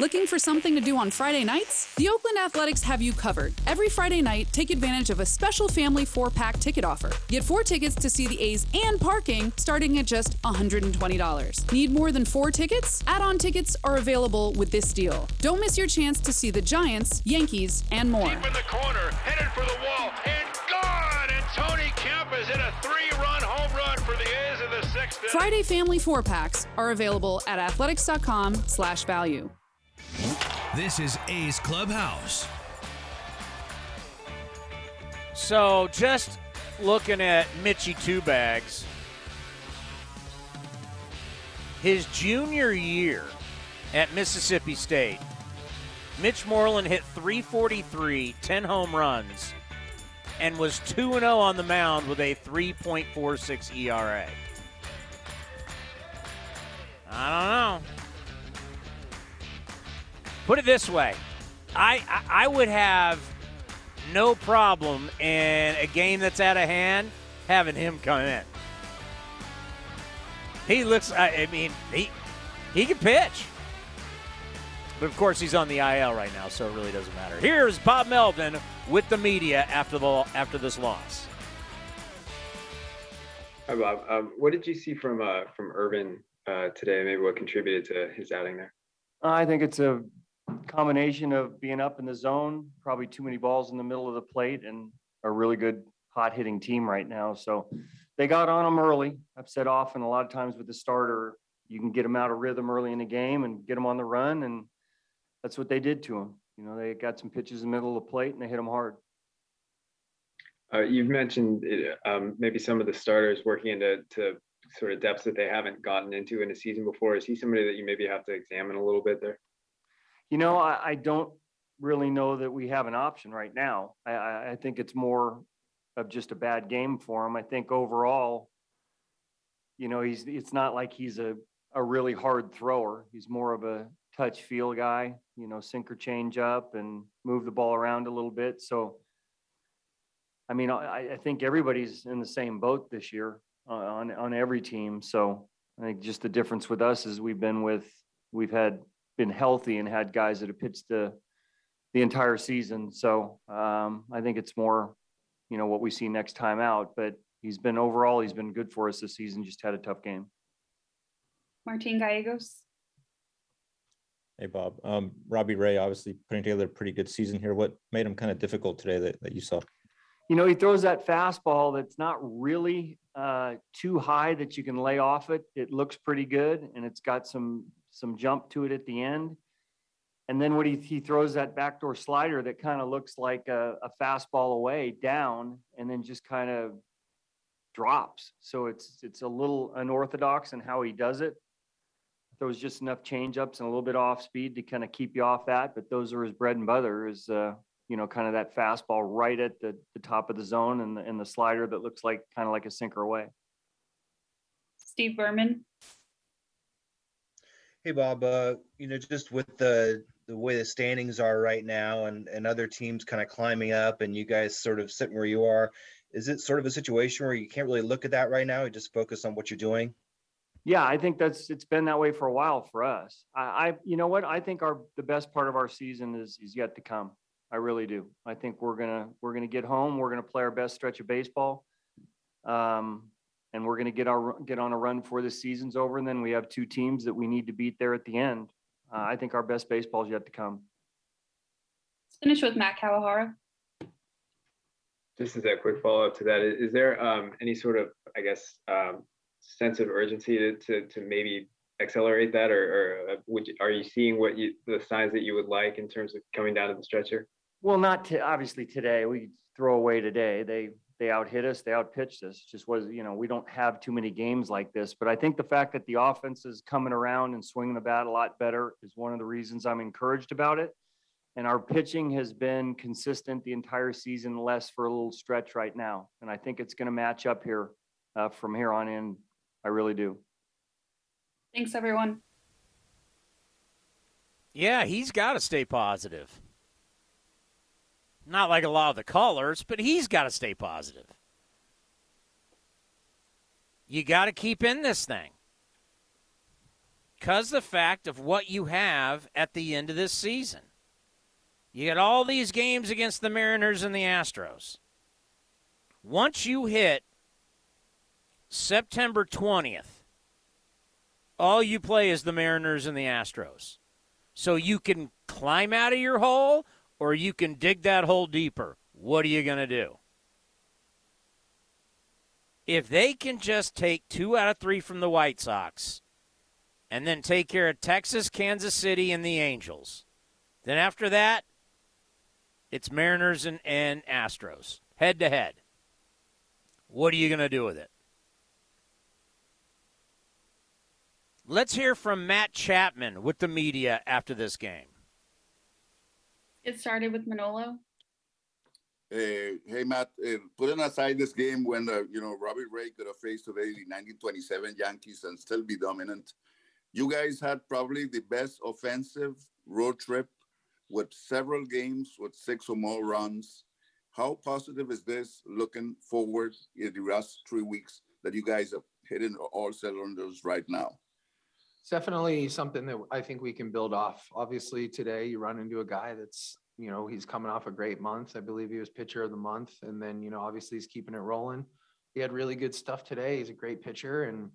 Looking for something to do on Friday nights? The Oakland Athletics have you covered. Every Friday night, take advantage of a special family four pack ticket offer. Get four tickets to see the A's and parking starting at just $120. Need more than four tickets? Add on tickets are available with this deal. Don't miss your chance to see the Giants, Yankees, and more. Deep in the corner, headed for the wall, and gone! And Tony Kemp is in a three run home run for the A's in the sixth. Friday family four packs are available at athletics.com slash value. This is A's Clubhouse. So just looking at Mitchy Two Bags, his junior year at Mississippi State, Mitch Moreland hit 343, 10 home runs, and was 2 0 on the mound with a 3.46 ERA. I don't know. Put it this way, I, I I would have no problem in a game that's out of hand having him come in. He looks. I I mean, he he can pitch. But of course, he's on the IL right now, so it really doesn't matter. Here's Bob Melvin with the media after the after this loss. Hi, Bob. Um, what did you see from uh, from Irvin uh, today? Maybe what contributed to his outing there? I think it's a combination of being up in the zone, probably too many balls in the middle of the plate, and a really good hot hitting team right now. So they got on them early. I've said often, a lot of times with the starter, you can get them out of rhythm early in the game and get them on the run, and that's what they did to them. You know, they got some pitches in the middle of the plate and they hit them hard. Uh, you've mentioned um, maybe some of the starters working into to sort of depths that they haven't gotten into in a season before. Is he somebody that you maybe have to examine a little bit there? You know, I, I don't really know that we have an option right now. I, I, I think it's more of just a bad game for him. I think overall, you know, he's it's not like he's a, a really hard thrower. He's more of a touch feel guy, you know, sinker change up and move the ball around a little bit. So I mean, I, I think everybody's in the same boat this year on on every team. So I think just the difference with us is we've been with we've had been healthy and had guys that have pitched the the entire season. So um, I think it's more, you know, what we see next time out. But he's been overall, he's been good for us this season. Just had a tough game. Martin Gallegos. Hey, Bob. Um, Robbie Ray obviously putting together a pretty good season here. What made him kind of difficult today that, that you saw? You know, he throws that fastball that's not really uh, too high that you can lay off it. It looks pretty good, and it's got some some jump to it at the end. And then what he, he throws that backdoor slider that kind of looks like a, a fastball away down, and then just kind of drops. So it's it's a little unorthodox in how he does it. There was just enough changeups and a little bit off speed to kind of keep you off that, but those are his bread and butter. Is uh, you know kind of that fastball right at the, the top of the zone and the, and the slider that looks like kind of like a sinker away. Steve Berman. Hey Bob, uh, you know, just with the the way the standings are right now, and and other teams kind of climbing up, and you guys sort of sitting where you are, is it sort of a situation where you can't really look at that right now? You just focus on what you're doing. Yeah, I think that's it's been that way for a while for us. I, I you know what I think our the best part of our season is is yet to come. I really do. I think we're gonna we're gonna get home. We're gonna play our best stretch of baseball, um, and we're gonna get our get on a run before the season's over. And then we have two teams that we need to beat there at the end. Uh, I think our best baseball is yet to come. Let's finish with Matt Kawahara. Just as a quick follow up to that, is, is there um, any sort of, I guess, um, sense of urgency to, to, to maybe accelerate that, or, or uh, would you, are you seeing what you the signs that you would like in terms of coming down to the stretcher? Well, not to, obviously today. We throw away today. They they out hit us. They out pitched us. Just was you know we don't have too many games like this. But I think the fact that the offense is coming around and swinging the bat a lot better is one of the reasons I'm encouraged about it. And our pitching has been consistent the entire season, less for a little stretch right now. And I think it's going to match up here uh, from here on in. I really do. Thanks, everyone. Yeah, he's got to stay positive. Not like a lot of the callers, but he's got to stay positive. You got to keep in this thing. Because the fact of what you have at the end of this season. You got all these games against the Mariners and the Astros. Once you hit September 20th, all you play is the Mariners and the Astros. So you can climb out of your hole or you can dig that hole deeper. What are you going to do? If they can just take two out of three from the White Sox and then take care of Texas, Kansas City, and the Angels, then after that, it's Mariners and, and Astros head to head. What are you going to do with it? Let's hear from Matt Chapman with the media after this game. It started with Manolo. Hey, hey, Matt. Uh, putting aside this game when uh, you know Robbie Ray could have faced today the 1927 Yankees and still be dominant, you guys had probably the best offensive road trip with several games with six or more runs. How positive is this looking forward in the last three weeks that you guys are hitting all cylinders right now? It's definitely something that I think we can build off. Obviously, today you run into a guy that's, you know, he's coming off a great month. I believe he was pitcher of the month. And then, you know, obviously he's keeping it rolling. He had really good stuff today. He's a great pitcher. And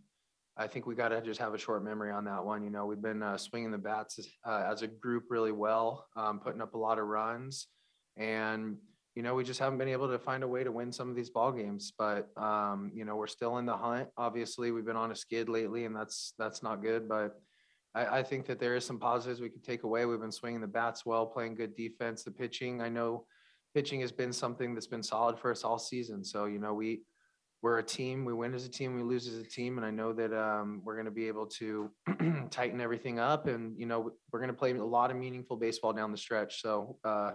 I think we got to just have a short memory on that one. You know, we've been uh, swinging the bats uh, as a group really well, um, putting up a lot of runs. And, you know, we just haven't been able to find a way to win some of these ball games. But um, you know, we're still in the hunt. Obviously, we've been on a skid lately, and that's that's not good. But I, I think that there is some positives we could take away. We've been swinging the bats well, playing good defense. The pitching, I know, pitching has been something that's been solid for us all season. So you know, we we're a team. We win as a team. We lose as a team. And I know that um, we're going to be able to tighten everything up. And you know, we're going to play a lot of meaningful baseball down the stretch. So. Uh,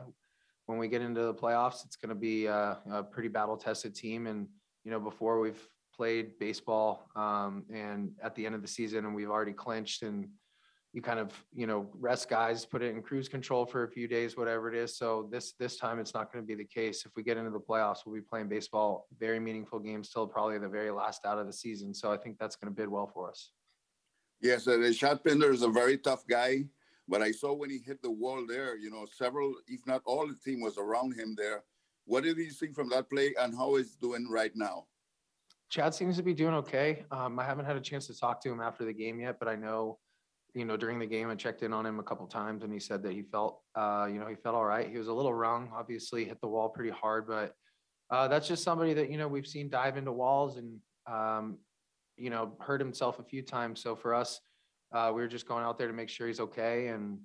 when we get into the playoffs, it's going to be a, a pretty battle tested team. And, you know, before we've played baseball um, and at the end of the season and we've already clinched and you kind of, you know, rest guys, put it in cruise control for a few days, whatever it is. So this, this time it's not going to be the case. If we get into the playoffs, we'll be playing baseball, very meaningful games till probably the very last out of the season. So I think that's going to bid well for us. Yes, uh, the Chad Pinder is a very tough guy. But I saw when he hit the wall there, you know, several, if not all the team was around him there. What did you see from that play and how is doing right now? Chad seems to be doing okay. Um, I haven't had a chance to talk to him after the game yet, but I know, you know, during the game I checked in on him a couple times and he said that he felt, uh, you know, he felt all right. He was a little wrong, obviously hit the wall pretty hard, but uh, that's just somebody that, you know, we've seen dive into walls and, um, you know, hurt himself a few times. So for us, uh, we were just going out there to make sure he's okay. And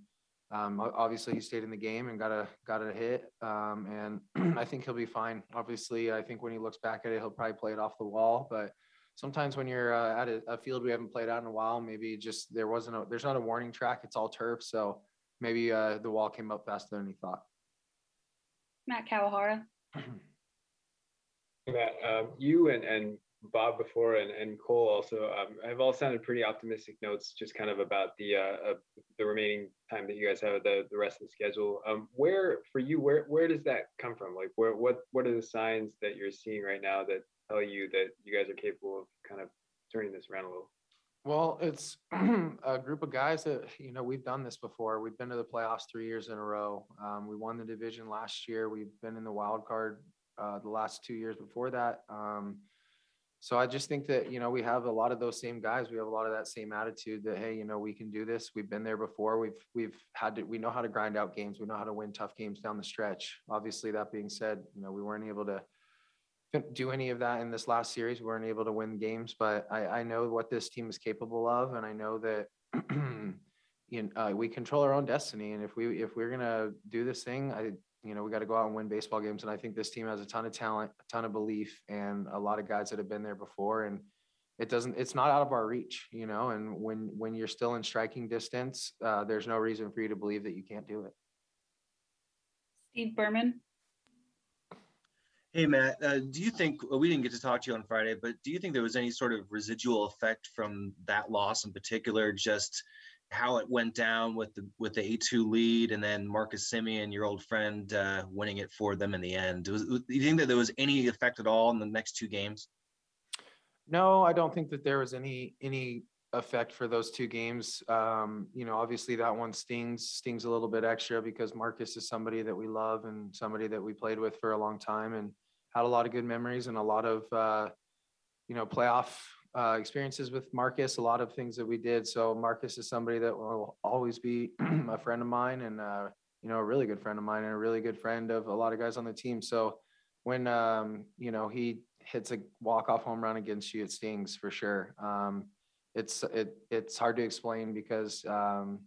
um, obviously he stayed in the game and got a got a hit. Um, and I think he'll be fine. Obviously, I think when he looks back at it, he'll probably play it off the wall. But sometimes when you're uh, at a, a, field we haven't played out in a while, maybe just there wasn't a there's not a warning track. It's all turf, so maybe uh, the wall came up faster than he thought. Matt Kawahara. Matt, um, you and, and Bob before and, and Cole also um, have all sounded pretty optimistic notes, just kind of about the uh, uh, the remaining time that you guys have the the rest of the schedule. Um, where for you, where where does that come from? Like, where what what are the signs that you're seeing right now that tell you that you guys are capable of kind of turning this around a little? Well, it's a group of guys that you know we've done this before. We've been to the playoffs three years in a row. Um, we won the division last year. We've been in the wild card uh, the last two years before that. Um, so I just think that, you know, we have a lot of those same guys. We have a lot of that same attitude that, hey, you know, we can do this. We've been there before. We've, we've had to, we know how to grind out games. We know how to win tough games down the stretch. Obviously, that being said, you know, we weren't able to do any of that in this last series. We weren't able to win games, but I, I know what this team is capable of. And I know that, you know, uh, we control our own destiny. And if we, if we're going to do this thing, I, you know, we got to go out and win baseball games. And I think this team has a ton of talent, a ton of belief, and a lot of guys that have been there before. And it doesn't, it's not out of our reach, you know. And when when you're still in striking distance, uh, there's no reason for you to believe that you can't do it. Steve Berman. Hey Matt, uh, do you think well, we didn't get to talk to you on Friday, but do you think there was any sort of residual effect from that loss in particular, just how it went down with the with the A2 lead and then Marcus Semien, your old friend, uh, winning it for them in the end. Was, do you think that there was any effect at all in the next two games? No, I don't think that there was any any effect for those two games. Um, you know, obviously that one stings stings a little bit extra because Marcus is somebody that we love and somebody that we played with for a long time and had a lot of good memories and a lot of uh, you know playoff uh, experiences with Marcus, a lot of things that we did. So Marcus is somebody that will always be a friend of mine and, uh, you know, a really good friend of mine and a really good friend of a lot of guys on the team. So when, um, you know, he hits a walk-off home run against you, it stings for sure. Um, it's, it, it's hard to explain because, um,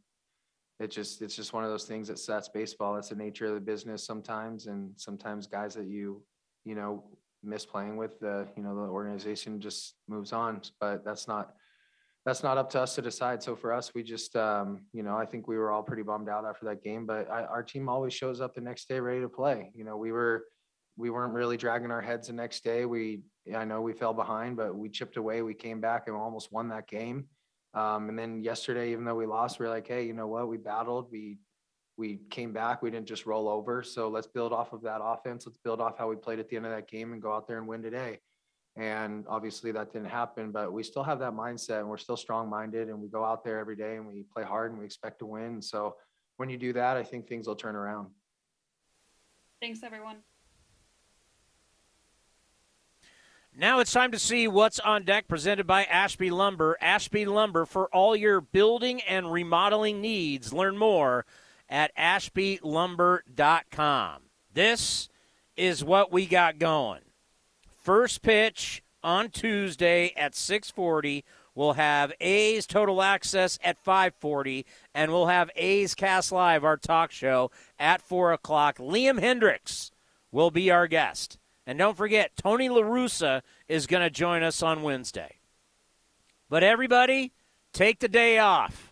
it just, it's just one of those things that sets baseball. It's the nature of the business sometimes. And sometimes guys that you, you know, miss playing with the you know the organization just moves on. But that's not that's not up to us to decide. So for us we just um, you know i think we were all pretty bummed out after that game. But I, our team always shows up the next day ready to play. You know we were we weren't really dragging our heads the next day. We i know we fell behind but we chipped away. We came back and almost won that game. Um, and then yesterday even though we lost we are like hey you know what? We battled. We we came back. We didn't just roll over. So let's build off of that offense. Let's build off how we played at the end of that game and go out there and win today. And obviously that didn't happen, but we still have that mindset and we're still strong minded and we go out there every day and we play hard and we expect to win. So when you do that, I think things will turn around. Thanks, everyone. Now it's time to see what's on deck presented by Ashby Lumber. Ashby Lumber for all your building and remodeling needs. Learn more at ashbylumber.com. This is what we got going. First pitch on Tuesday at 640. We'll have A's Total Access at 540, and we'll have A's Cast Live, our talk show, at 4 o'clock. Liam Hendriks will be our guest. And don't forget, Tony LaRussa is going to join us on Wednesday. But everybody, take the day off.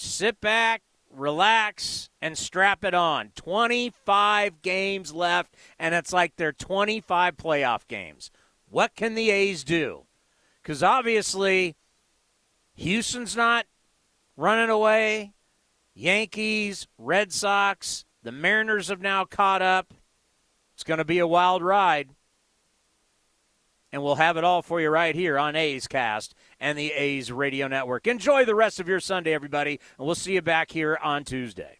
Sit back, relax, and strap it on. 25 games left, and it's like they're 25 playoff games. What can the A's do? Because obviously, Houston's not running away. Yankees, Red Sox, the Mariners have now caught up. It's going to be a wild ride. And we'll have it all for you right here on A's Cast and the A's Radio Network. Enjoy the rest of your Sunday, everybody, and we'll see you back here on Tuesday.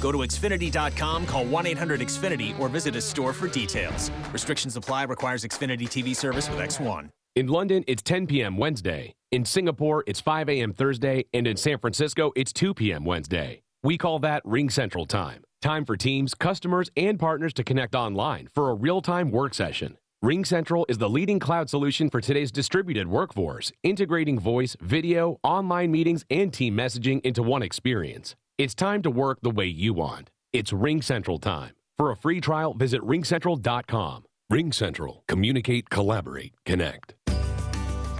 Go to Xfinity.com, call 1 800 Xfinity, or visit a store for details. Restrictions apply, requires Xfinity TV service with X1. In London, it's 10 p.m. Wednesday. In Singapore, it's 5 a.m. Thursday. And in San Francisco, it's 2 p.m. Wednesday. We call that RingCentral Time. Time for teams, customers, and partners to connect online for a real time work session. RingCentral is the leading cloud solution for today's distributed workforce, integrating voice, video, online meetings, and team messaging into one experience. It's time to work the way you want. It's RingCentral time. For a free trial, visit ringcentral.com. RingCentral. Communicate, collaborate, connect.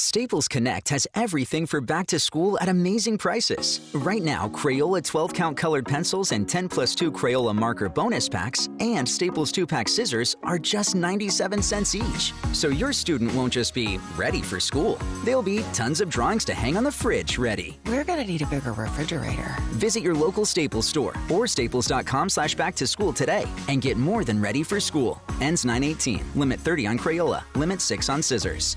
Staples Connect has everything for back to school at amazing prices. Right now, Crayola 12 count colored pencils and 10 plus 2 Crayola marker bonus packs and Staples 2 pack scissors are just 97 cents each. So your student won't just be ready for school, they'll be tons of drawings to hang on the fridge ready. We're gonna need a bigger refrigerator. Visit your local Staples store or staples.com slash back to school today and get more than ready for school. Ends 918. Limit 30 on Crayola. Limit 6 on scissors.